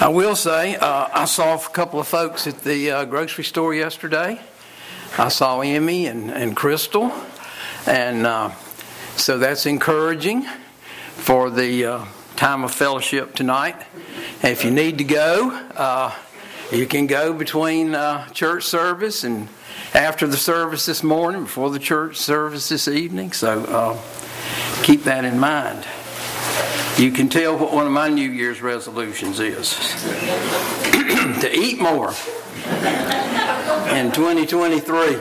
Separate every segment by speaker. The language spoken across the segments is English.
Speaker 1: I will say, uh, I saw a couple of folks at the uh, grocery store yesterday. I saw Emmy and, and Crystal, and uh, so that's encouraging for the uh, time of fellowship tonight. And if you need to go, uh, you can go between uh, church service and after the service this morning, before the church service this evening. So keep that in mind. You can tell what one of my New Year's resolutions is to eat more in 2023.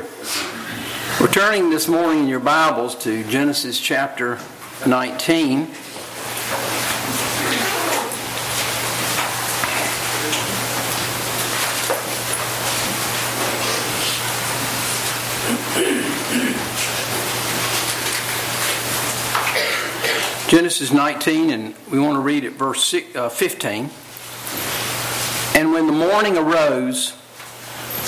Speaker 1: We're turning this morning in your Bibles to Genesis chapter 19. Genesis 19, and we want to read at verse uh, 15. And when the morning arose,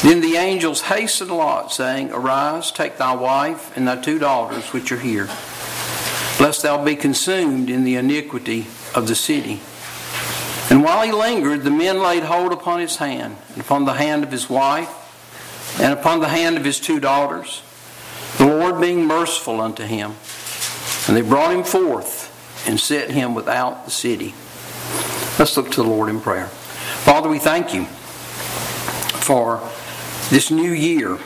Speaker 1: then the angels hastened Lot, saying, Arise, take thy wife and thy two daughters which are here, lest thou be consumed in the iniquity of the city. And while he lingered, the men laid hold upon his hand, and upon the hand of his wife, and upon the hand of his two daughters, the Lord being merciful unto him. And they brought him forth and set him without the city. Let's look to the Lord in prayer. Father, we thank you for this new year,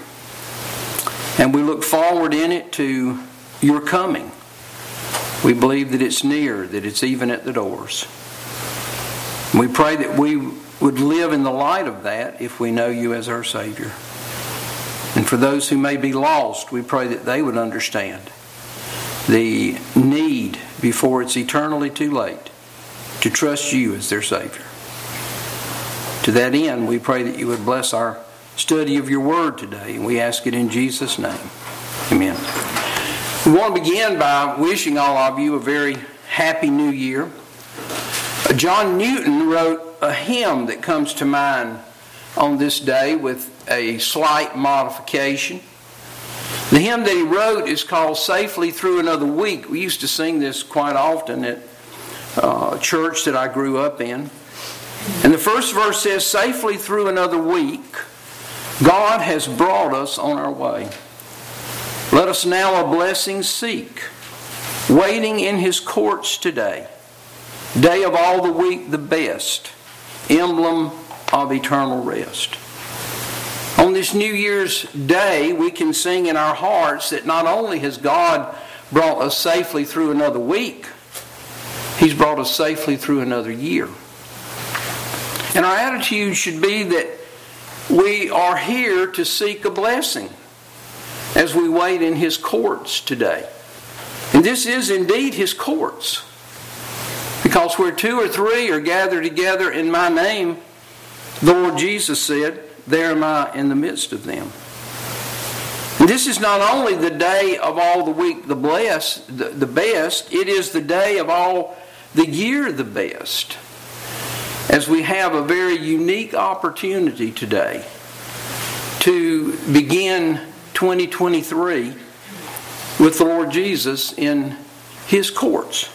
Speaker 1: and we look forward in it to your coming. We believe that it's near, that it's even at the doors. We pray that we would live in the light of that if we know you as our Savior. And for those who may be lost, we pray that they would understand the need before it's eternally too late to trust you as their Savior. To that end, we pray that you would bless our study of your word today, and we ask it in Jesus' name. Amen. We want to begin by wishing all of you a very happy new year. John Newton wrote a hymn that comes to mind on this day with a slight modification. The hymn that he wrote is called Safely Through Another Week. We used to sing this quite often at uh, church that I grew up in. And the first verse says, Safely through another week, God has brought us on our way. Let us now a blessing seek, waiting in his courts today. Day of all the week, the best, emblem of eternal rest. On this New Year's Day, we can sing in our hearts that not only has God brought us safely through another week, He's brought us safely through another year. And our attitude should be that we are here to seek a blessing as we wait in His courts today. And this is indeed His courts. Because where two or three are gathered together in my name, the Lord Jesus said, there am I in the midst of them. And this is not only the day of all the week the blessed, the, the best, it is the day of all the year the best. As we have a very unique opportunity today to begin 2023 with the Lord Jesus in His courts.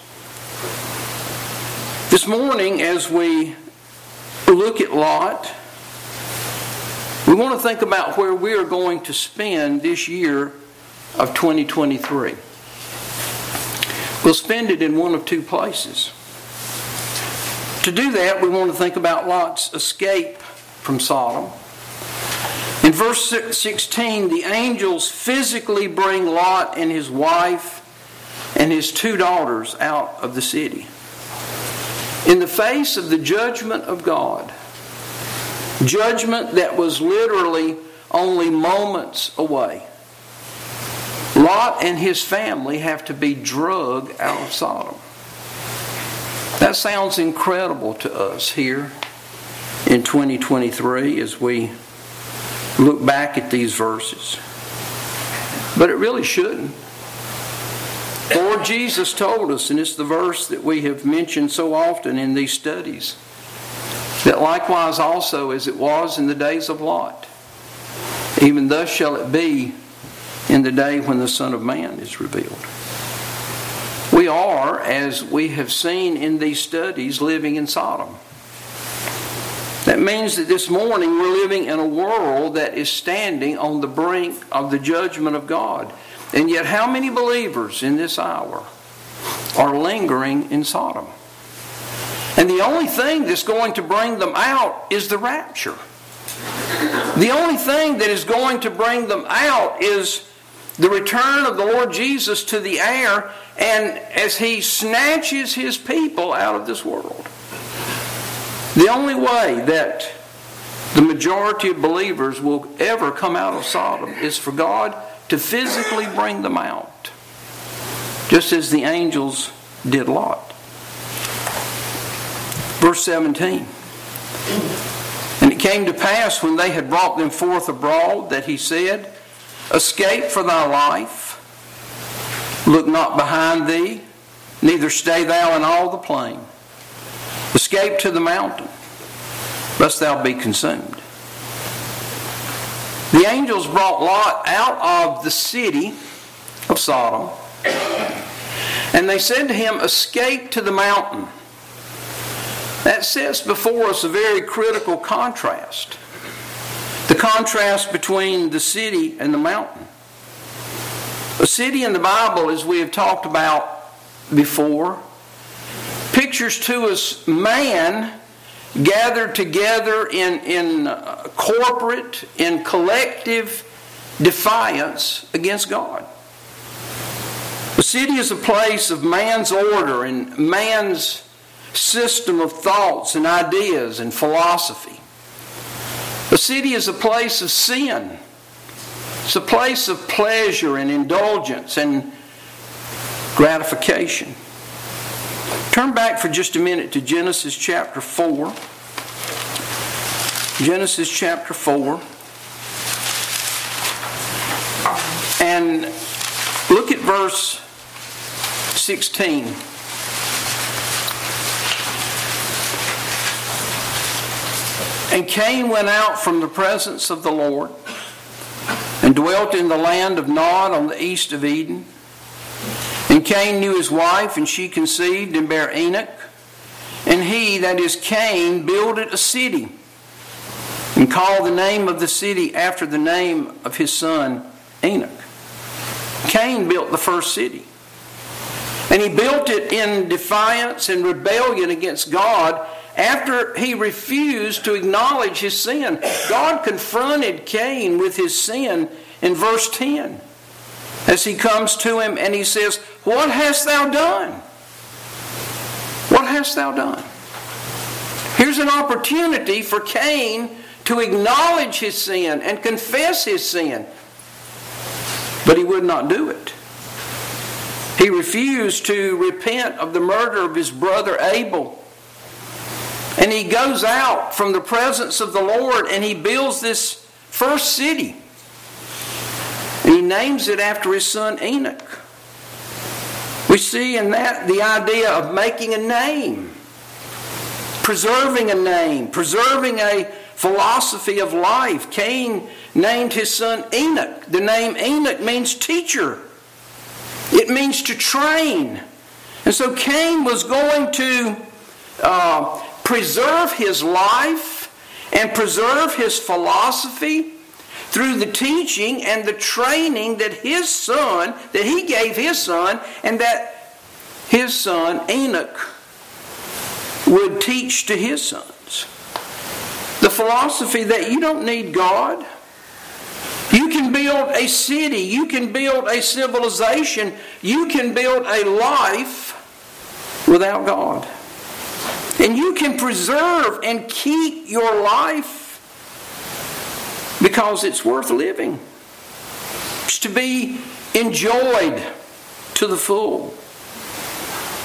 Speaker 1: This morning, as we look at Lot, we want to think about where we are going to spend this year of 2023. We'll spend it in one of two places. To do that, we want to think about Lot's escape from Sodom. In verse 16, the angels physically bring Lot and his wife and his two daughters out of the city. In the face of the judgment of God, Judgment that was literally only moments away. Lot and his family have to be drugged out of Sodom. That sounds incredible to us here in 2023 as we look back at these verses. But it really shouldn't. Lord Jesus told us, and it's the verse that we have mentioned so often in these studies that likewise also as it was in the days of Lot, even thus shall it be in the day when the Son of Man is revealed. We are, as we have seen in these studies, living in Sodom. That means that this morning we're living in a world that is standing on the brink of the judgment of God. And yet, how many believers in this hour are lingering in Sodom? And the only thing that's going to bring them out is the rapture. The only thing that is going to bring them out is the return of the Lord Jesus to the air and as he snatches his people out of this world. The only way that the majority of believers will ever come out of Sodom is for God to physically bring them out, just as the angels did Lot. Verse 17. And it came to pass when they had brought them forth abroad that he said, Escape for thy life, look not behind thee, neither stay thou in all the plain. Escape to the mountain, lest thou be consumed. The angels brought Lot out of the city of Sodom, and they said to him, Escape to the mountain. That sets before us a very critical contrast. The contrast between the city and the mountain. A city in the Bible, as we have talked about before, pictures to us man gathered together in, in uh, corporate, in collective defiance against God. The city is a place of man's order and man's system of thoughts and ideas and philosophy. The city is a place of sin. It's a place of pleasure and indulgence and gratification. Turn back for just a minute to Genesis chapter 4. Genesis chapter 4. And look at verse 16. And Cain went out from the presence of the Lord and dwelt in the land of Nod on the east of Eden. And Cain knew his wife, and she conceived and bare Enoch. And he, that is Cain, builded a city and called the name of the city after the name of his son Enoch. Cain built the first city. And he built it in defiance and rebellion against God after he refused to acknowledge his sin, God confronted Cain with his sin in verse 10 as he comes to him and he says, What hast thou done? What hast thou done? Here's an opportunity for Cain to acknowledge his sin and confess his sin. But he would not do it. He refused to repent of the murder of his brother Abel. And he goes out from the presence of the Lord and he builds this first city. And he names it after his son Enoch. We see in that the idea of making a name, preserving a name, preserving a philosophy of life. Cain named his son Enoch. The name Enoch means teacher, it means to train. And so Cain was going to uh, preserve his life and preserve his philosophy through the teaching and the training that his son, that he gave his son, and that his son Enoch would teach to his sons. The philosophy that you don't need God. You can build a city, you can build a civilization, you can build a life without God. And you can preserve and keep your life because it's worth living. It's to be enjoyed to the full.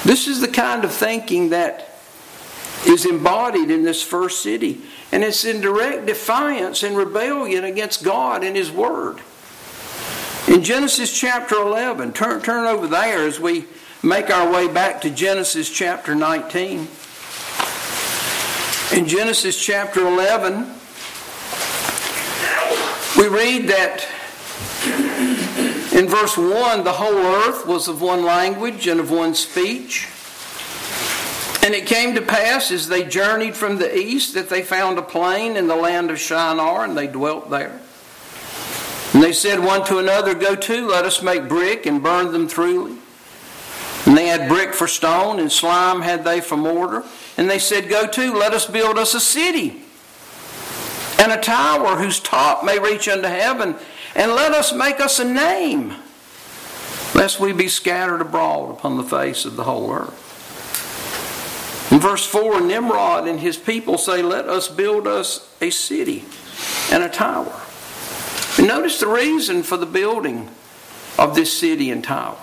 Speaker 1: This is the kind of thinking that is embodied in this first city. And it's in direct defiance and rebellion against God and His Word. In Genesis chapter 11, turn, turn over there as we make our way back to Genesis chapter 19. In Genesis chapter 11, we read that in verse 1 the whole earth was of one language and of one speech. And it came to pass as they journeyed from the east that they found a plain in the land of Shinar, and they dwelt there. And they said one to another, Go to, let us make brick and burn them thoroughly. And they had brick for stone, and slime had they for mortar. And they said, Go to, let us build us a city, and a tower whose top may reach unto heaven, and let us make us a name, lest we be scattered abroad upon the face of the whole earth. In verse 4, Nimrod and his people say, Let us build us a city and a tower. And notice the reason for the building of this city and tower.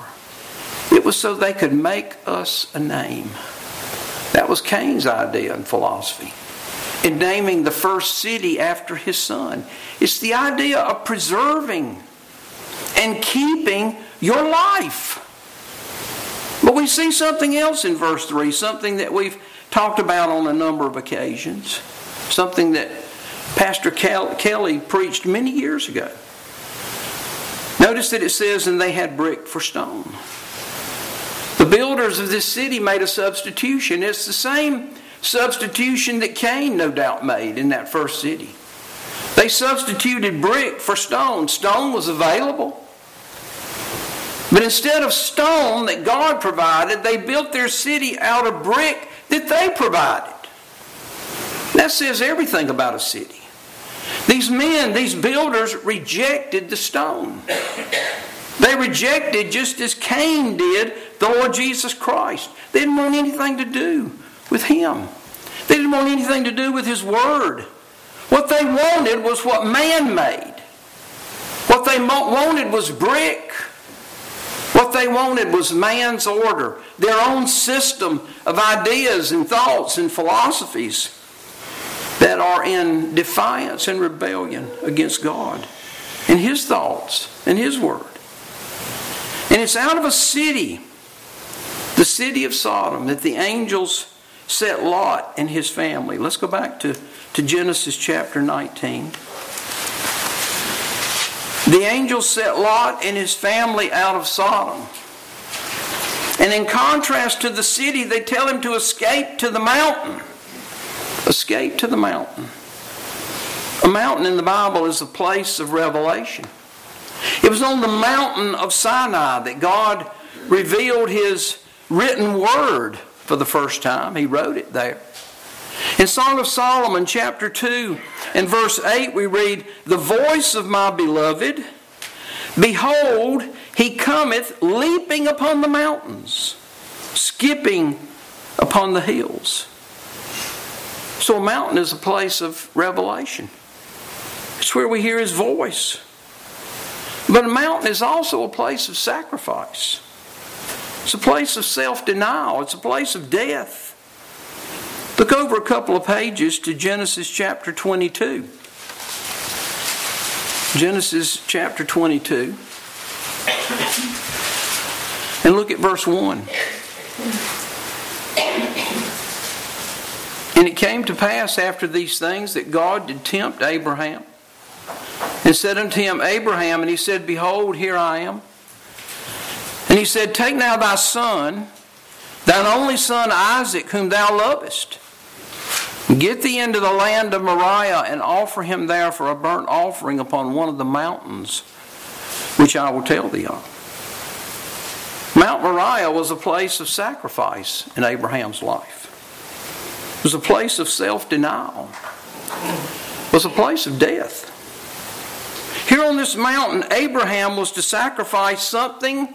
Speaker 1: It was so they could make us a name. That was Cain's idea and philosophy. In naming the first city after his son. It's the idea of preserving and keeping your life. But we see something else in verse 3, something that we've talked about on a number of occasions, something that Pastor Kelly preached many years ago. Notice that it says, and they had brick for stone. Builders of this city made a substitution. It's the same substitution that Cain, no doubt, made in that first city. They substituted brick for stone. Stone was available. But instead of stone that God provided, they built their city out of brick that they provided. That says everything about a city. These men, these builders, rejected the stone. They rejected, just as Cain did, the Lord Jesus Christ. They didn't want anything to do with Him, they didn't want anything to do with His Word. What they wanted was what man made. What they wanted was brick. What they wanted was man's order, their own system of ideas and thoughts and philosophies that are in defiance and rebellion against God and His thoughts and His Word. And it's out of a city, the city of Sodom, that the angels set Lot and his family. Let's go back to, to Genesis chapter 19. The angels set Lot and his family out of Sodom. And in contrast to the city, they tell him to escape to the mountain. Escape to the mountain. A mountain in the Bible is a place of revelation. It was on the mountain of Sinai that God revealed his written word for the first time. He wrote it there. In Song of Solomon, chapter 2, and verse 8, we read, The voice of my beloved, behold, he cometh leaping upon the mountains, skipping upon the hills. So a mountain is a place of revelation. It's where we hear his voice. But a mountain is also a place of sacrifice. It's a place of self denial. It's a place of death. Look over a couple of pages to Genesis chapter 22. Genesis chapter 22. And look at verse 1. And it came to pass after these things that God did tempt Abraham and said unto him, Abraham, and he said, Behold, here I am. And he said, Take now thy son, thine only son Isaac, whom thou lovest Get thee into the land of Moriah and offer him there for a burnt offering upon one of the mountains, which I will tell thee of. Mount Moriah was a place of sacrifice in Abraham's life. It was a place of self denial. It was a place of death. Here on this mountain, Abraham was to sacrifice something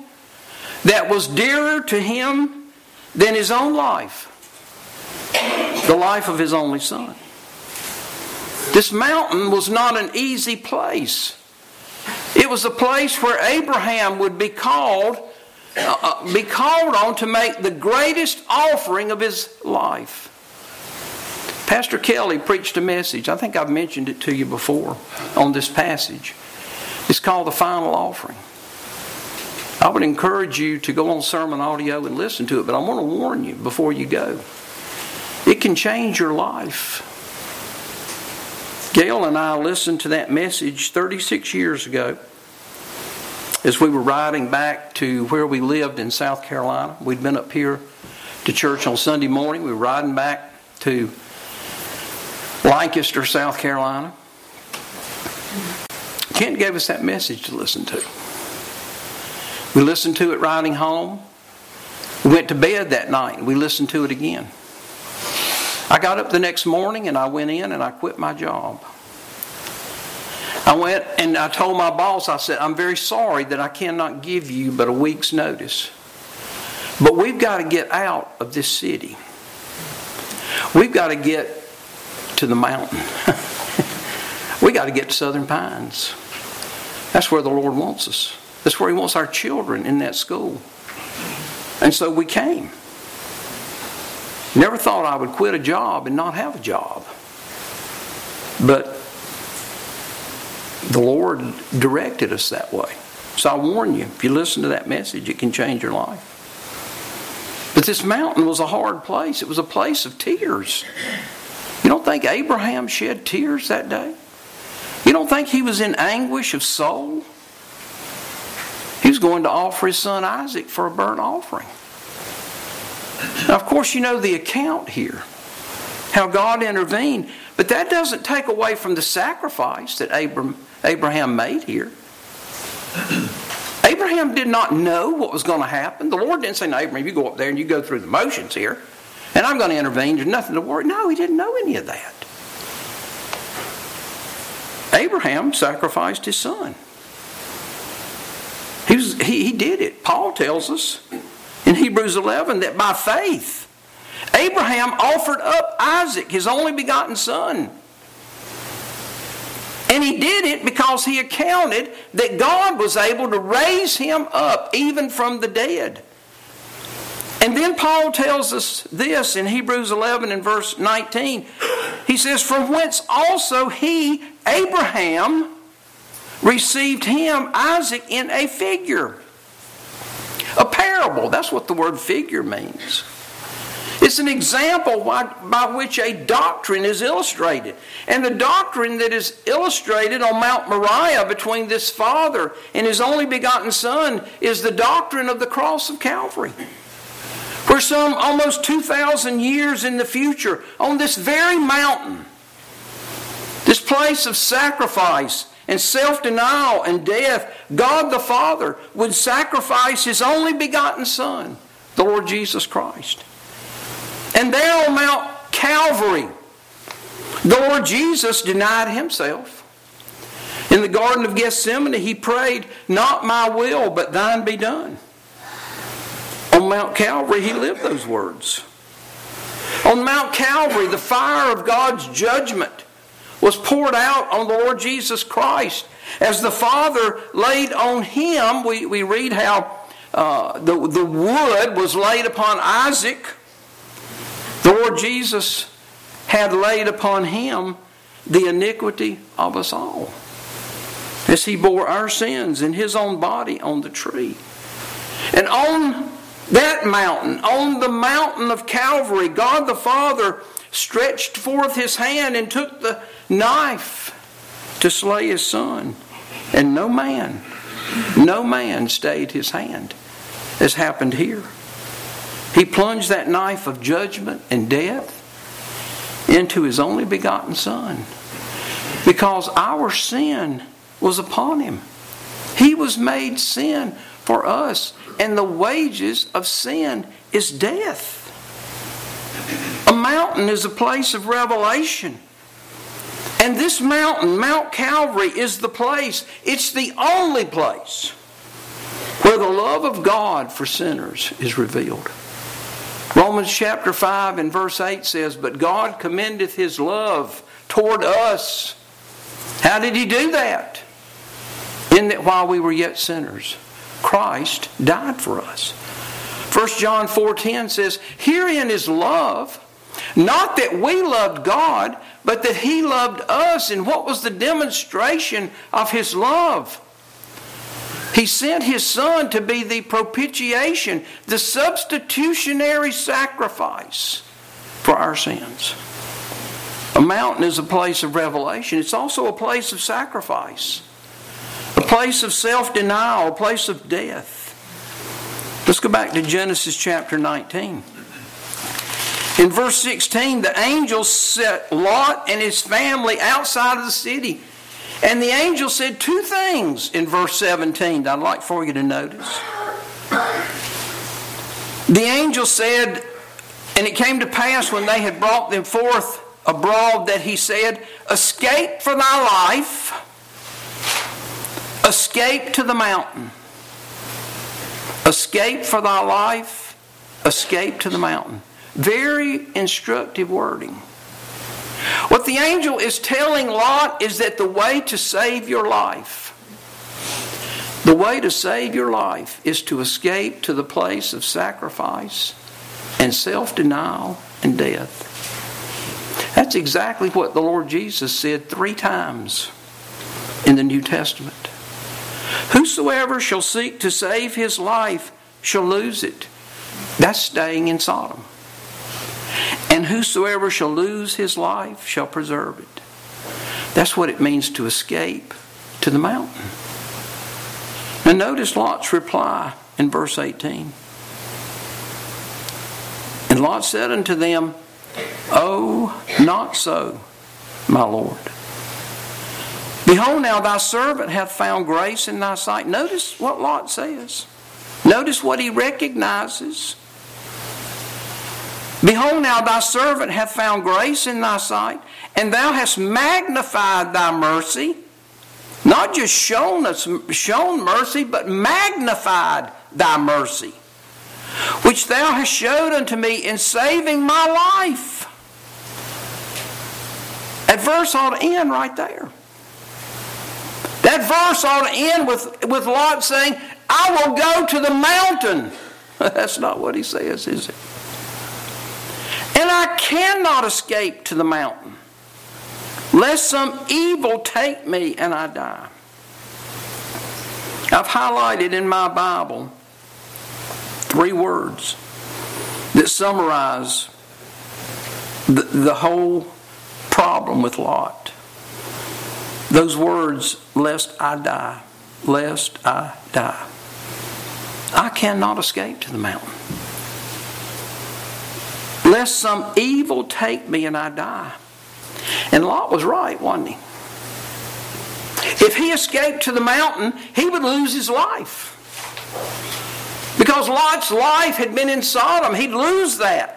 Speaker 1: that was dearer to him than his own life the life of his only son. This mountain was not an easy place. It was a place where Abraham would be called, uh, uh, be called on to make the greatest offering of his life. Pastor Kelly preached a message. I think I've mentioned it to you before on this passage. It's called the final offering. I would encourage you to go on sermon audio and listen to it, but I want to warn you before you go. It can change your life. Gail and I listened to that message 36 years ago as we were riding back to where we lived in South Carolina. We'd been up here to church on Sunday morning. We were riding back to Lancaster, South Carolina. Kent gave us that message to listen to. We listened to it riding home. We went to bed that night and we listened to it again. I got up the next morning and I went in and I quit my job. I went and I told my boss, I said, I'm very sorry that I cannot give you but a week's notice. But we've got to get out of this city. We've got to get to the mountain. we got to get to Southern Pines. That's where the Lord wants us. That's where He wants our children in that school. And so we came. Never thought I would quit a job and not have a job. But the Lord directed us that way. So I warn you, if you listen to that message, it can change your life. But this mountain was a hard place. It was a place of tears. You don't think Abraham shed tears that day? You don't think he was in anguish of soul? He was going to offer his son Isaac for a burnt offering. Now, of course, you know the account here, how God intervened, but that doesn't take away from the sacrifice that Abraham made here. Abraham did not know what was going to happen. The Lord didn't say, No, Abraham, you go up there and you go through the motions here, and I'm going to intervene. There's nothing to worry. No, he didn't know any of that. Abraham sacrificed his son. He, was, he, he did it. Paul tells us in Hebrews 11 that by faith, Abraham offered up Isaac, his only begotten son. And he did it because he accounted that God was able to raise him up even from the dead. And then Paul tells us this in Hebrews 11 and verse 19. He says, From whence also he, Abraham, received him, Isaac, in a figure. A parable. That's what the word figure means. It's an example by which a doctrine is illustrated. And the doctrine that is illustrated on Mount Moriah between this father and his only begotten son is the doctrine of the cross of Calvary. Where some almost 2,000 years in the future, on this very mountain, this place of sacrifice and self denial and death, God the Father would sacrifice His only begotten Son, the Lord Jesus Christ. And there on Mount Calvary, the Lord Jesus denied Himself. In the Garden of Gethsemane, He prayed, Not my will, but thine be done. On Mount Calvary, He lived those words. On Mount Calvary, the fire of God's judgment was poured out on the Lord Jesus Christ. As the Father laid on him, we, we read how uh, the, the wood was laid upon Isaac. The Lord Jesus had laid upon him the iniquity of us all. As he bore our sins in his own body on the tree. And on that mountain, on the mountain of Calvary, God the Father stretched forth his hand and took the knife to slay his son. And no man, no man stayed his hand, as happened here. He plunged that knife of judgment and death into his only begotten son because our sin was upon him. He was made sin for us, and the wages of sin is death. A mountain is a place of revelation. And this mountain, Mount Calvary, is the place, it's the only place where the love of God for sinners is revealed. Romans chapter 5 and verse 8 says, But God commendeth his love toward us. How did he do that? In that while we were yet sinners, Christ died for us. 1 John 4:10 says, Herein is love not that we loved God, but that He loved us. And what was the demonstration of His love? He sent His Son to be the propitiation, the substitutionary sacrifice for our sins. A mountain is a place of revelation, it's also a place of sacrifice, place of self denial, a place of death. Let's go back to Genesis chapter 19. In verse 16, the angels set Lot and his family outside of the city. And the angel said two things in verse 17 that I'd like for you to notice. The angel said, And it came to pass when they had brought them forth abroad that he said, Escape for thy life, escape to the mountain. Escape for thy life, escape to the mountain. Very instructive wording. What the angel is telling Lot is that the way to save your life, the way to save your life is to escape to the place of sacrifice and self denial and death. That's exactly what the Lord Jesus said three times in the New Testament. Whosoever shall seek to save his life shall lose it. That's staying in Sodom. And whosoever shall lose his life shall preserve it. That's what it means to escape to the mountain. Now, notice Lot's reply in verse 18. And Lot said unto them, Oh, not so, my Lord. Behold, now thy servant hath found grace in thy sight. Notice what Lot says. Notice what he recognizes. Behold, now thy servant hath found grace in thy sight, and thou hast magnified thy mercy. Not just shown us shown mercy, but magnified thy mercy, which thou hast showed unto me in saving my life. That verse ought to end right there. That verse ought to end with, with Lot saying, I will go to the mountain. That's not what he says, is it? And I cannot escape to the mountain, lest some evil take me and I die. I've highlighted in my Bible three words that summarize the, the whole problem with Lot. Those words, lest I die, lest I die. I cannot escape to the mountain lest some evil take me and I die. And Lot was right, wasn't he? If he escaped to the mountain, he would lose his life. Because Lot's life had been in Sodom, he'd lose that.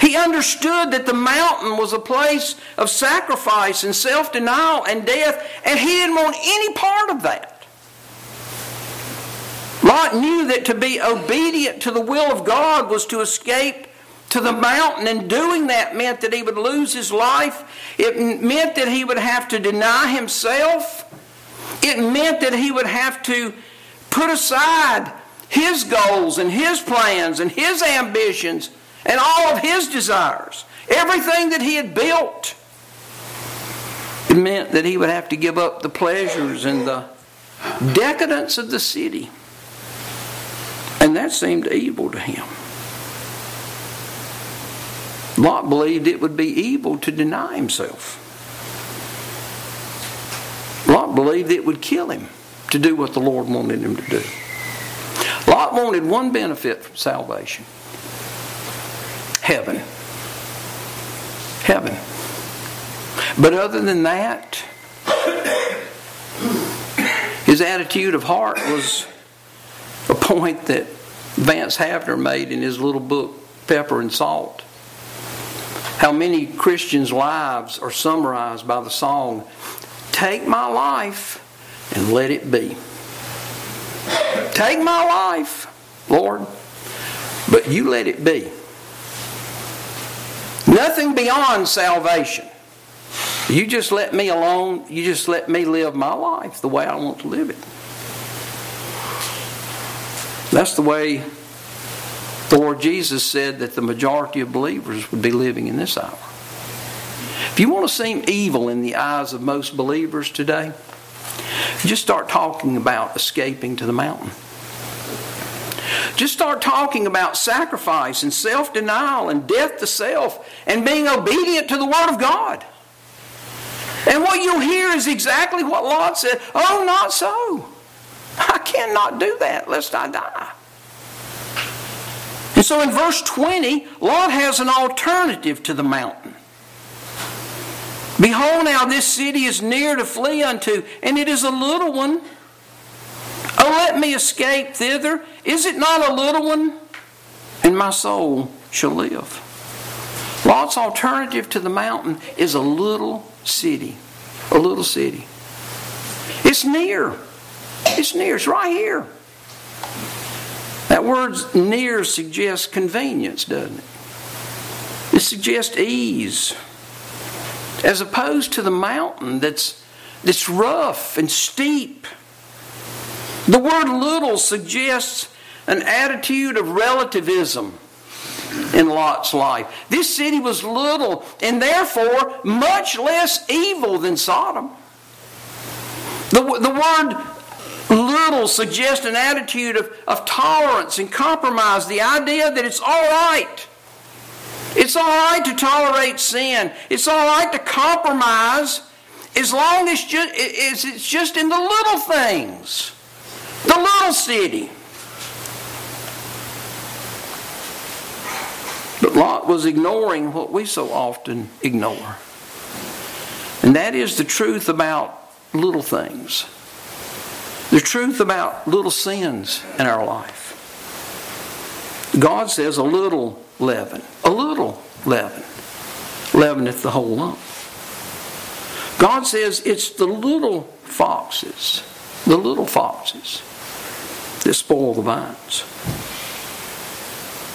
Speaker 1: He understood that the mountain was a place of sacrifice and self denial and death, and he didn't want any part of that. Lot knew that to be obedient to the will of God was to escape to the mountain, and doing that meant that he would lose his life. It meant that he would have to deny himself. It meant that he would have to put aside his goals and his plans and his ambitions and all of his desires. Everything that he had built. It meant that he would have to give up the pleasures and the decadence of the city. And that seemed evil to him. Lot believed it would be evil to deny himself. Lot believed it would kill him to do what the Lord wanted him to do. Lot wanted one benefit from salvation heaven. Heaven. But other than that, his attitude of heart was a point that Vance Havner made in his little book, Pepper and Salt how many Christians' lives are summarized by the song, Take my life and let it be. Take my life, Lord, but you let it be. Nothing beyond salvation. You just let me alone. You just let me live my life the way I want to live it. That's the way the Lord Jesus said that the majority of believers would be living in this hour. If you want to seem evil in the eyes of most believers today, just start talking about escaping to the mountain. Just start talking about sacrifice and self denial and death to self and being obedient to the Word of God. And what you'll hear is exactly what Lot said Oh, not so. I cannot do that lest I die. And so in verse 20, Lot has an alternative to the mountain. Behold, now this city is near to flee unto, and it is a little one. Oh, let me escape thither. Is it not a little one? And my soul shall live. Lot's alternative to the mountain is a little city. A little city. It's near. It's near. It's right here. That word near suggests convenience, doesn't it? It suggests ease. As opposed to the mountain that's, that's rough and steep. The word little suggests an attitude of relativism in Lot's life. This city was little and therefore much less evil than Sodom. The, the word little suggests an attitude of, of tolerance and compromise, the idea that it's all right. It's all right to tolerate sin. It's all right to compromise as long as it's just in the little things. The little city. But Lot was ignoring what we so often ignore. And that is the truth about little things. The truth about little sins in our life. God says a little leaven, a little leaven, leaveneth the whole lump. God says it's the little foxes, the little foxes that spoil the vines.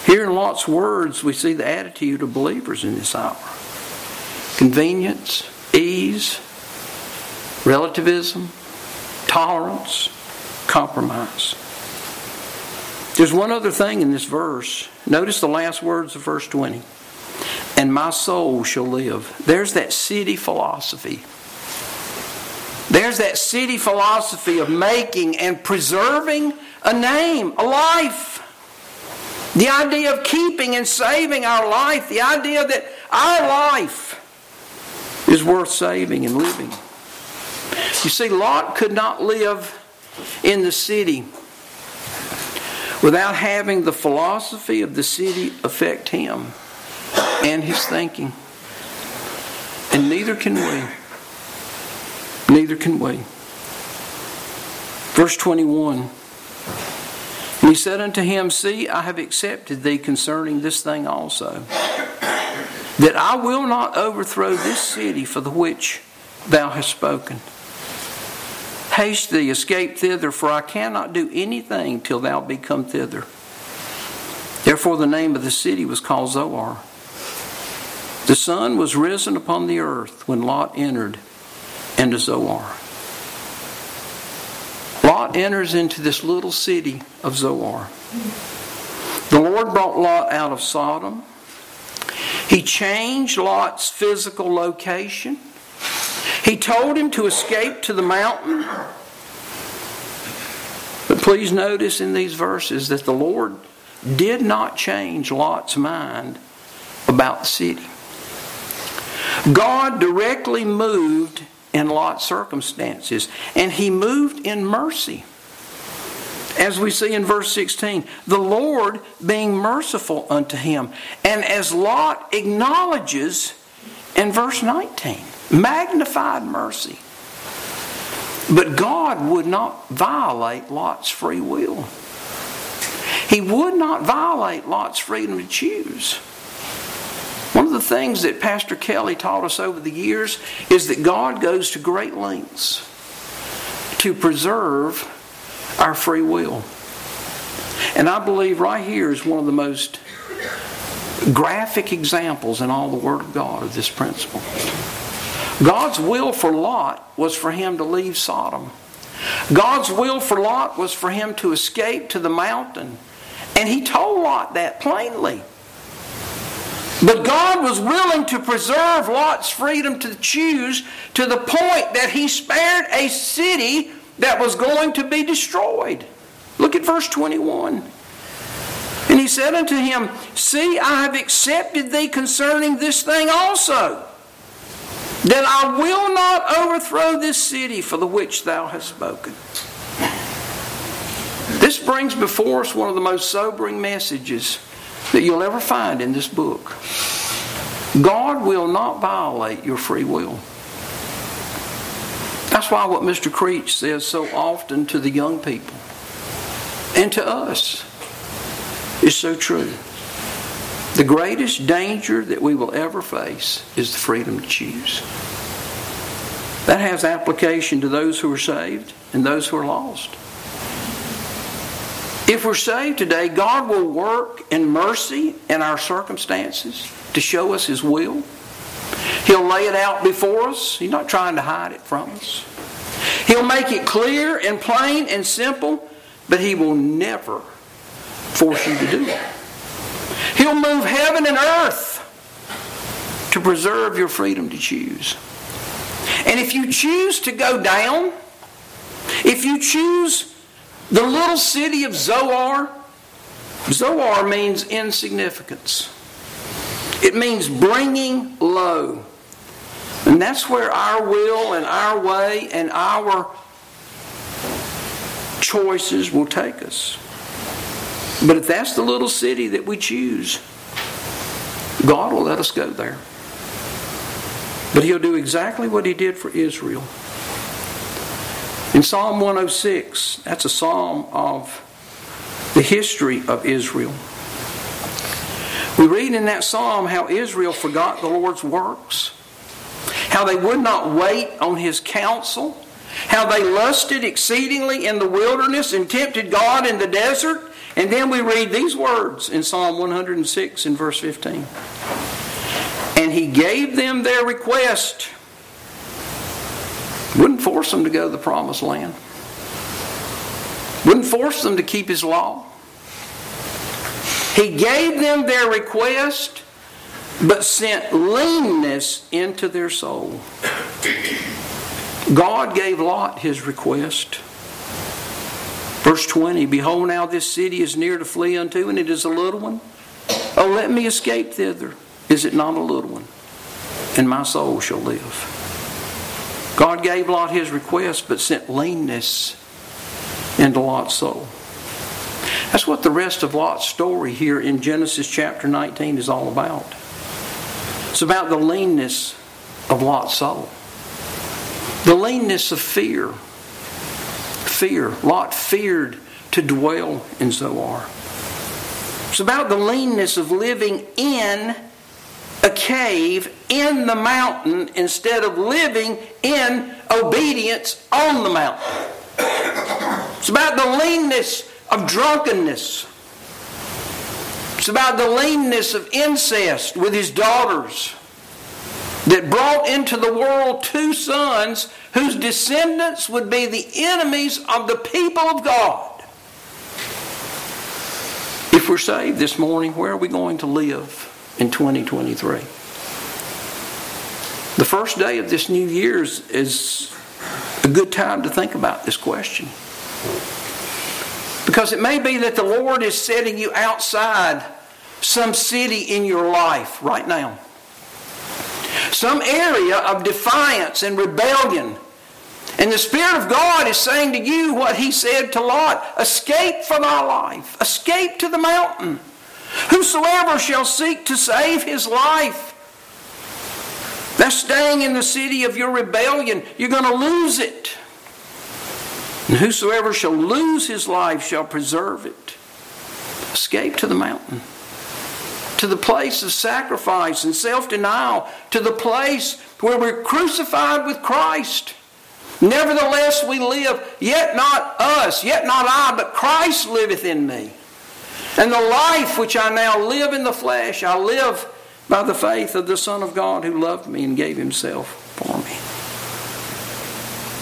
Speaker 1: Here in Lot's words, we see the attitude of believers in this hour convenience, ease, relativism, tolerance, compromise. There's one other thing in this verse. Notice the last words of verse 20. And my soul shall live. There's that city philosophy. There's that city philosophy of making and preserving a name, a life. The idea of keeping and saving our life. The idea that our life is worth saving and living. You see, Lot could not live in the city without having the philosophy of the city affect him and his thinking. And neither can we. Neither can we. Verse 21. And he said unto him, See, I have accepted thee concerning this thing also, that I will not overthrow this city for the which thou hast spoken. Haste thee, escape thither, for I cannot do anything till thou be come thither. Therefore the name of the city was called Zoar. The sun was risen upon the earth when Lot entered into Zoar. Enters into this little city of Zoar. The Lord brought Lot out of Sodom. He changed Lot's physical location. He told him to escape to the mountain. But please notice in these verses that the Lord did not change Lot's mind about the city. God directly moved in Lot's circumstances. And he moved in mercy. As we see in verse 16, the Lord being merciful unto him. And as Lot acknowledges in verse 19, magnified mercy. But God would not violate Lot's free will. He would not violate Lot's freedom to choose. One of the things that Pastor Kelly taught us over the years is that God goes to great lengths to preserve our free will. And I believe right here is one of the most graphic examples in all the Word of God of this principle. God's will for Lot was for him to leave Sodom. God's will for Lot was for him to escape to the mountain. And he told Lot that plainly. But God was willing to preserve Lot's freedom to choose to the point that he spared a city that was going to be destroyed. Look at verse 21. And he said unto him, See, I have accepted thee concerning this thing also, that I will not overthrow this city for the which thou hast spoken. This brings before us one of the most sobering messages that you'll ever find in this book. God will not violate your free will. That's why what Mr. Creech says so often to the young people and to us is so true. The greatest danger that we will ever face is the freedom to choose. That has application to those who are saved and those who are lost. If we're saved today, God will work in mercy in our circumstances to show us His will. He'll lay it out before us. He's not trying to hide it from us. He'll make it clear and plain and simple, but He will never force you to do it. He'll move heaven and earth to preserve your freedom to choose. And if you choose to go down, if you choose the little city of Zoar, Zoar means insignificance. It means bringing low. And that's where our will and our way and our choices will take us. But if that's the little city that we choose, God will let us go there. But He'll do exactly what He did for Israel. In Psalm 106, that's a psalm of the history of Israel. We read in that psalm how Israel forgot the Lord's works, how they would not wait on His counsel, how they lusted exceedingly in the wilderness and tempted God in the desert. And then we read these words in Psalm 106 in verse 15. And he gave them their request. Wouldn't force them to go to the promised land. Wouldn't force them to keep his law. He gave them their request, but sent leanness into their soul. God gave Lot his request. Verse 20 Behold, now this city is near to flee unto, and it is a little one. Oh, let me escape thither. Is it not a little one? And my soul shall live. God gave Lot his request, but sent leanness into Lot's soul. That's what the rest of Lot's story here in Genesis chapter 19 is all about. It's about the leanness of Lot's soul, the leanness of fear. Fear. Lot feared to dwell in Zoar. It's about the leanness of living in a cave in the mountain instead of living in obedience on the mountain. It's about the leanness of drunkenness. It's about the leanness of incest with his daughters that brought into the world two sons whose descendants would be the enemies of the people of God. If we're saved this morning, where are we going to live? in 2023. The first day of this new year is, a good time to think about this question. Because it may be that the Lord is setting you outside some city in your life right now. Some area of defiance and rebellion. And the Spirit of God is saying to you what He said to Lot escape from thy life, escape to the mountain. Whosoever shall seek to save his life, that's staying in the city of your rebellion. You're going to lose it. And whosoever shall lose his life shall preserve it. Escape to the mountain, to the place of sacrifice and self denial, to the place where we're crucified with Christ. Nevertheless, we live, yet not us, yet not I, but Christ liveth in me. And the life which I now live in the flesh, I live by the faith of the Son of God who loved me and gave himself for me.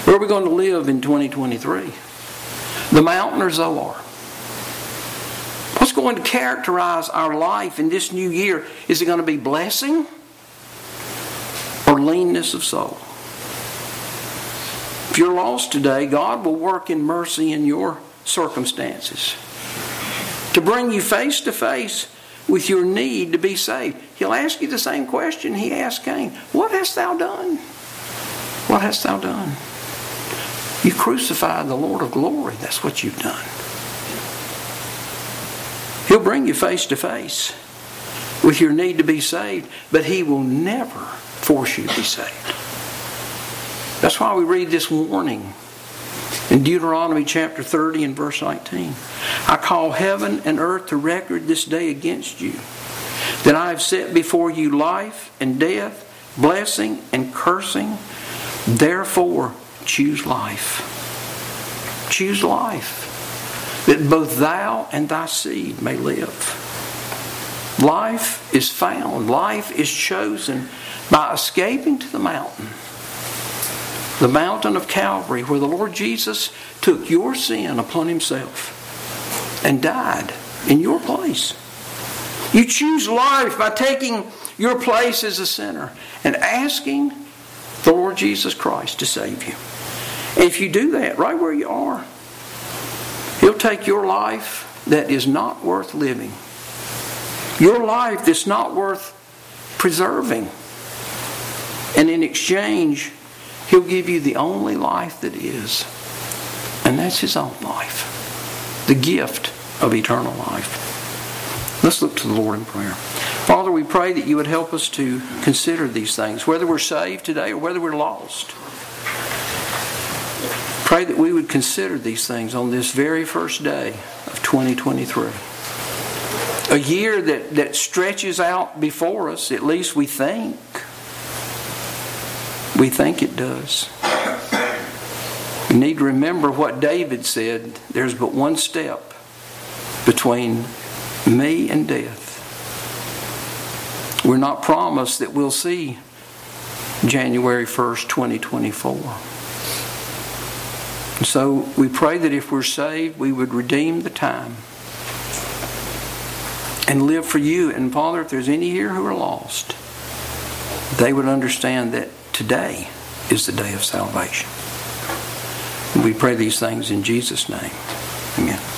Speaker 1: Where are we going to live in 2023? The mountain or Zoar? What's going to characterize our life in this new year? Is it going to be blessing or leanness of soul? If you're lost today, God will work in mercy in your circumstances to bring you face to face with your need to be saved. He'll ask you the same question he asked Cain What hast thou done? What hast thou done? You crucified the Lord of glory. That's what you've done. He'll bring you face to face. with your need to be saved, but He will never force you to be saved. That's why we read this warning in Deuteronomy chapter 30 and verse 19. I call heaven and earth to record this day against you, that I have set before you life and death, blessing and cursing. Therefore, choose life. Choose life, that both thou and thy seed may live. Life is found, life is chosen by escaping to the mountain, the mountain of Calvary, where the Lord Jesus took your sin upon himself and died in your place. You choose life by taking your place as a sinner and asking the Lord Jesus Christ to save you. And if you do that right where you are, He'll take your life that is not worth living, your life that's not worth preserving, and in exchange, He'll give you the only life that is, and that's His own life, the gift of eternal life. Let's look to the Lord in prayer. Father, we pray that you would help us to consider these things, whether we're saved today or whether we're lost. Pray that we would consider these things on this very first day of 2023. A year that, that stretches out before us, at least we think. We think it does. We need to remember what David said there's but one step between me and death. We're not promised that we'll see January 1st, 2024. And so we pray that if we're saved, we would redeem the time and live for you. And Father, if there's any here who are lost, they would understand that today is the day of salvation. We pray these things in Jesus' name. Amen.